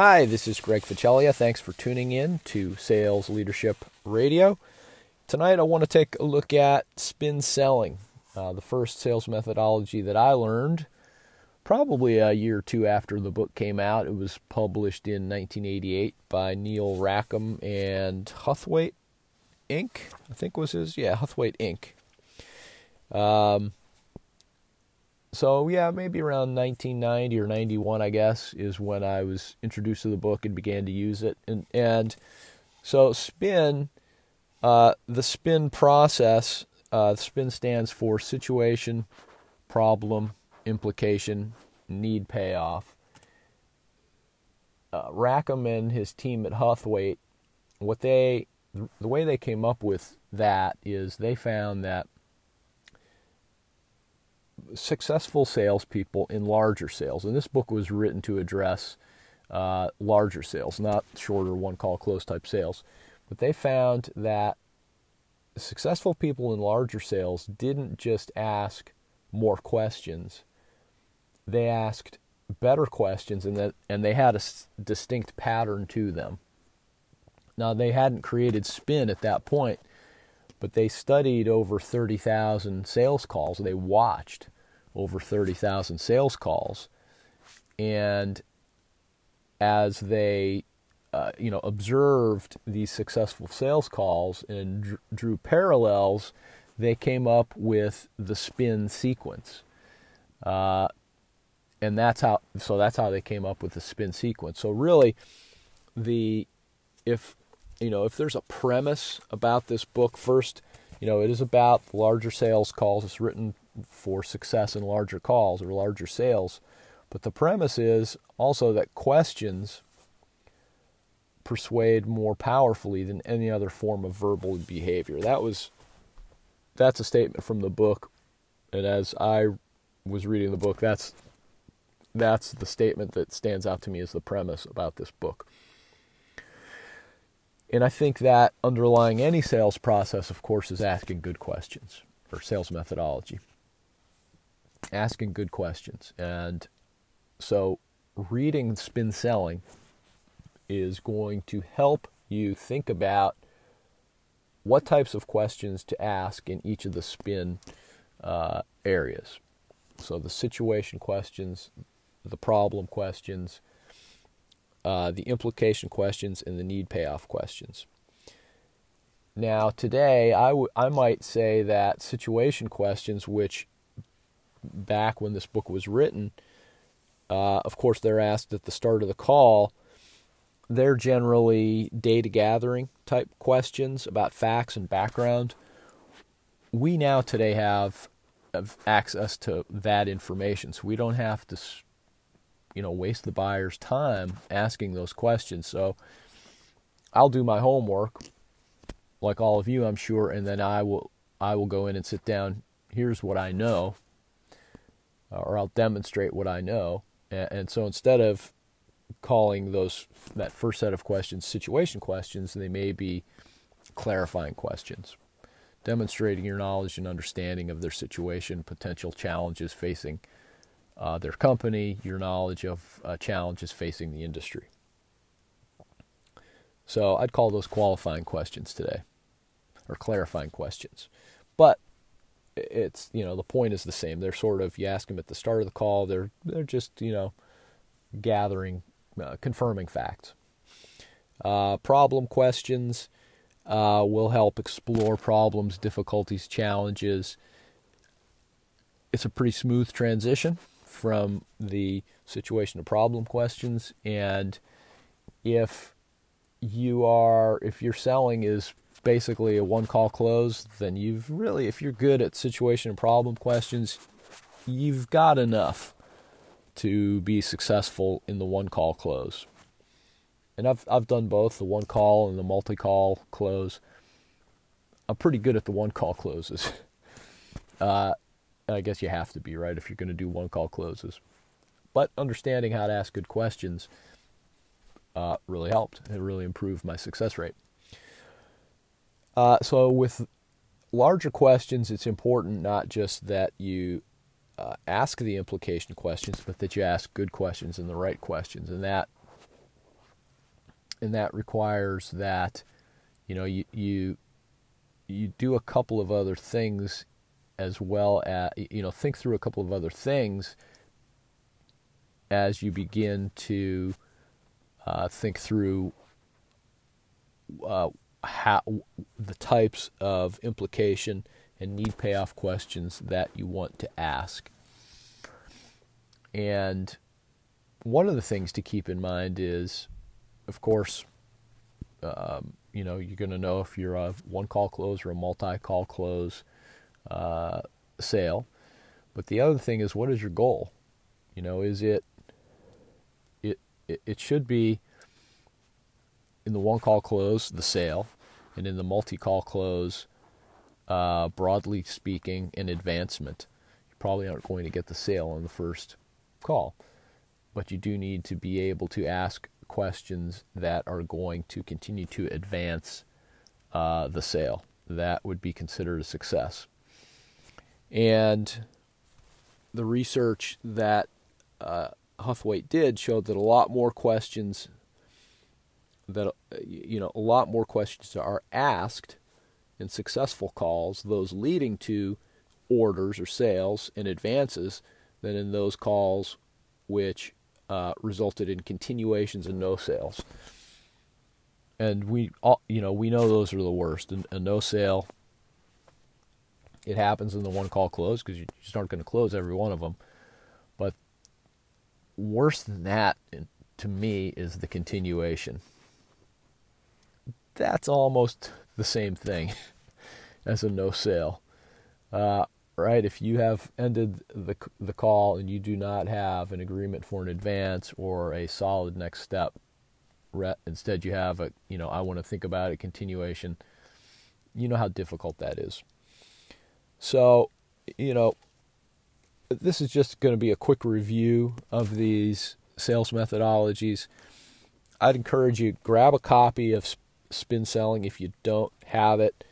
Hi, this is Greg Ficelia. Thanks for tuning in to Sales Leadership Radio. Tonight, I want to take a look at spin selling, uh, the first sales methodology that I learned probably a year or two after the book came out. It was published in 1988 by Neil Rackham and Huthwaite Inc. I think was his, yeah, Huthwaite Inc. Um, so yeah, maybe around 1990 or 91, I guess, is when I was introduced to the book and began to use it. And and so spin, uh, the spin process, uh, spin stands for situation, problem, implication, need, payoff. Uh, Rackham and his team at Huthwaite, what they, the way they came up with that is they found that successful salespeople in larger sales, and this book was written to address uh, larger sales, not shorter one call close type sales. But they found that successful people in larger sales didn't just ask more questions, they asked better questions, and, that, and they had a distinct pattern to them. Now, they hadn't created spin at that point, but they studied over 30,000 sales calls. They watched over 30,000 sales calls. And as they uh, you know observed these successful sales calls and drew, parallels, they came up with the spin sequence. Uh, and that's how so that's how they came up with the spin sequence. So really the if you know if there's a premise about this book first you know it is about larger sales calls it's written for success in larger calls or larger sales. But the premise is also that questions persuade more powerfully than any other form of verbal behavior. That was that's a statement from the book and as I was reading the book that's that's the statement that stands out to me as the premise about this book. And I think that underlying any sales process, of course, is asking good questions or sales methodology asking good questions. And so, reading Spin Selling is going to help you think about what types of questions to ask in each of the spin uh, areas. So, the situation questions, the problem questions, uh, the implication questions, and the need payoff questions. Now, today, I, w- I might say that situation questions, which back when this book was written, uh, of course, they're asked at the start of the call. They're generally data gathering type questions about facts and background. We now today have, have access to that information, so we don't have to, you know, waste the buyer's time asking those questions. So I'll do my homework, like all of you, I'm sure, and then I will I will go in and sit down. Here's what I know uh, or I'll demonstrate what I know. And, and so instead of calling those that first set of questions situation questions, they may be clarifying questions, demonstrating your knowledge and understanding of their situation, potential challenges facing uh, their company, your knowledge of uh, challenges facing the industry. So I'd call those qualifying questions today, or clarifying questions. But it's you know the point is the same. They're sort of you ask them at the start of the call. They're they're just you know gathering, uh, confirming facts. Uh, problem questions uh, will help explore problems, difficulties, challenges. It's a pretty smooth transition from the situation to problem questions, and if you are if your selling is basically a one call close, then you've really, if you're good at situation and problem questions, you've got enough to be successful in the one call close. And I've I've done both the one call and the multi call close. I'm pretty good at the one call closes. Uh, I guess you have to be right if you're going to do one call closes. But understanding how to ask good questions uh, really helped. It really improved my success rate. Uh, so with larger questions, it's important not just that you uh, ask the implication questions, but that you ask good questions and the right questions, and that and that requires that you know you you you do a couple of other things as well as you know think through a couple of other things as you begin to uh, think through uh, how the types of implication and need payoff questions that you want to ask. And one of the things to keep in mind is, of course, um, you know, you're going to know if you're a one call close or a multi call close uh, sale. But the other thing is, what is your goal? You know, is it it it, should be in the one call close the sale, and in the multi call close, uh, broadly speaking, an advancement. You probably aren't going to get the sale on the first call, but you do need to be able to ask questions that are going to continue to advance uh, the sale. That would be considered a success. And the research that uh, did showed that a lot more questions that you know a lot more questions are asked in successful calls, those leading to orders or sales and advances, than in those calls which uh, resulted in continuations and no sales. And we, all, you know, we know those are the worst. And a no sale, it happens in the one call close because you just aren't going to close every one of them. But worse than that, to me, is the continuation. That's almost the same thing as a no sale. Uh, right? If you have ended the the call and you do not have an agreement for an advance or a solid next step, instead you have a you know I want to think about a continuation. You know how difficult that is. So, you know, this is just going to be a quick review of these sales methodologies. I'd encourage you grab a copy of Spin Selling if you don't have it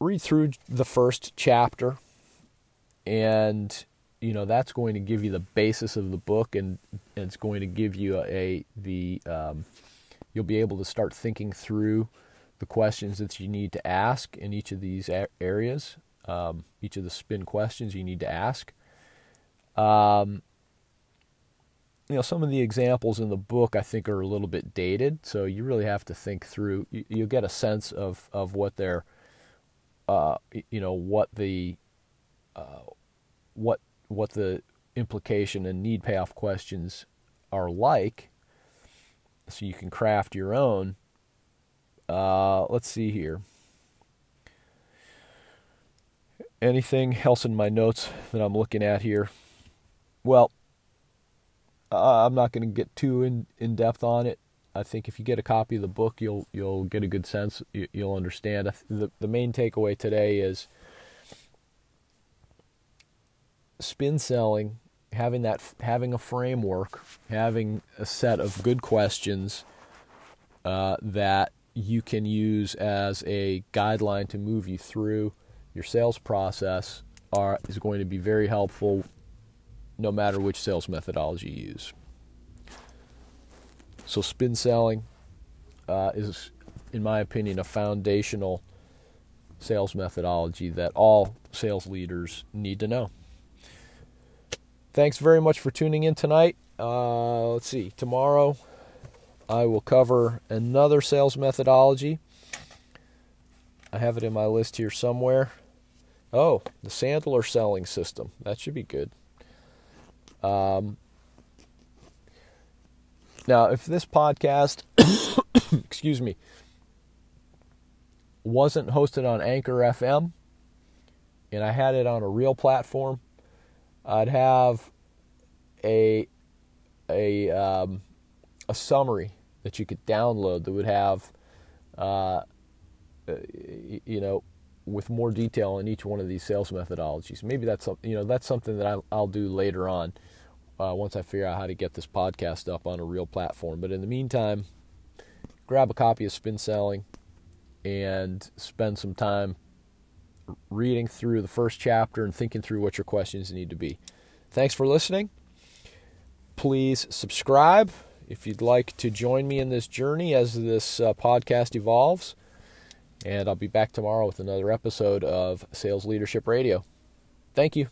read through the first chapter and you know that's going to give you the basis of the book and, and it's going to give you a, a the um, you'll be able to start thinking through the questions that you need to ask in each of these areas um, each of the spin questions you need to ask um, you know some of the examples in the book I think are a little bit dated so you really have to think through you, you'll get a sense of of what they're uh, you know what the uh, what what the implication and need payoff questions are like, so you can craft your own. Uh, let's see here. Anything else in my notes that I'm looking at here? Well, I'm not going to get too in, in depth on it. I think if you get a copy of the book, you'll you'll get a good sense. You, will understand. The the main takeaway today is spin selling, having that having a framework, having a set of good questions uh, that you can use as a guideline to move you through your sales process are is going to be very helpful no matter which sales methodology you use. So spin selling uh, is, in my opinion, a foundational sales methodology that all sales leaders need to know. Thanks very much for tuning in tonight. Uh, let's see, tomorrow I will cover another sales methodology. I have it in my list here somewhere. Oh, the Sandler selling system. That should be good. Um, now, if this podcast, excuse me, wasn't hosted on Anchor FM and I had it on a real platform, I'd have a a um, a summary that you could download that would have, uh, you know, with more detail on each one of these sales methodologies. Maybe that's you know that's something that I'll, I'll do later on uh, once I figure out how to get this podcast up on a real platform. But in the meantime, grab a copy of Spin Selling and spend some time reading through the first chapter and thinking through what your questions need to be. Thanks for listening. Please subscribe if you'd like to join me in this journey as this uh, podcast evolves. And I'll be back tomorrow with another episode of Sales Leadership Radio. Thank you.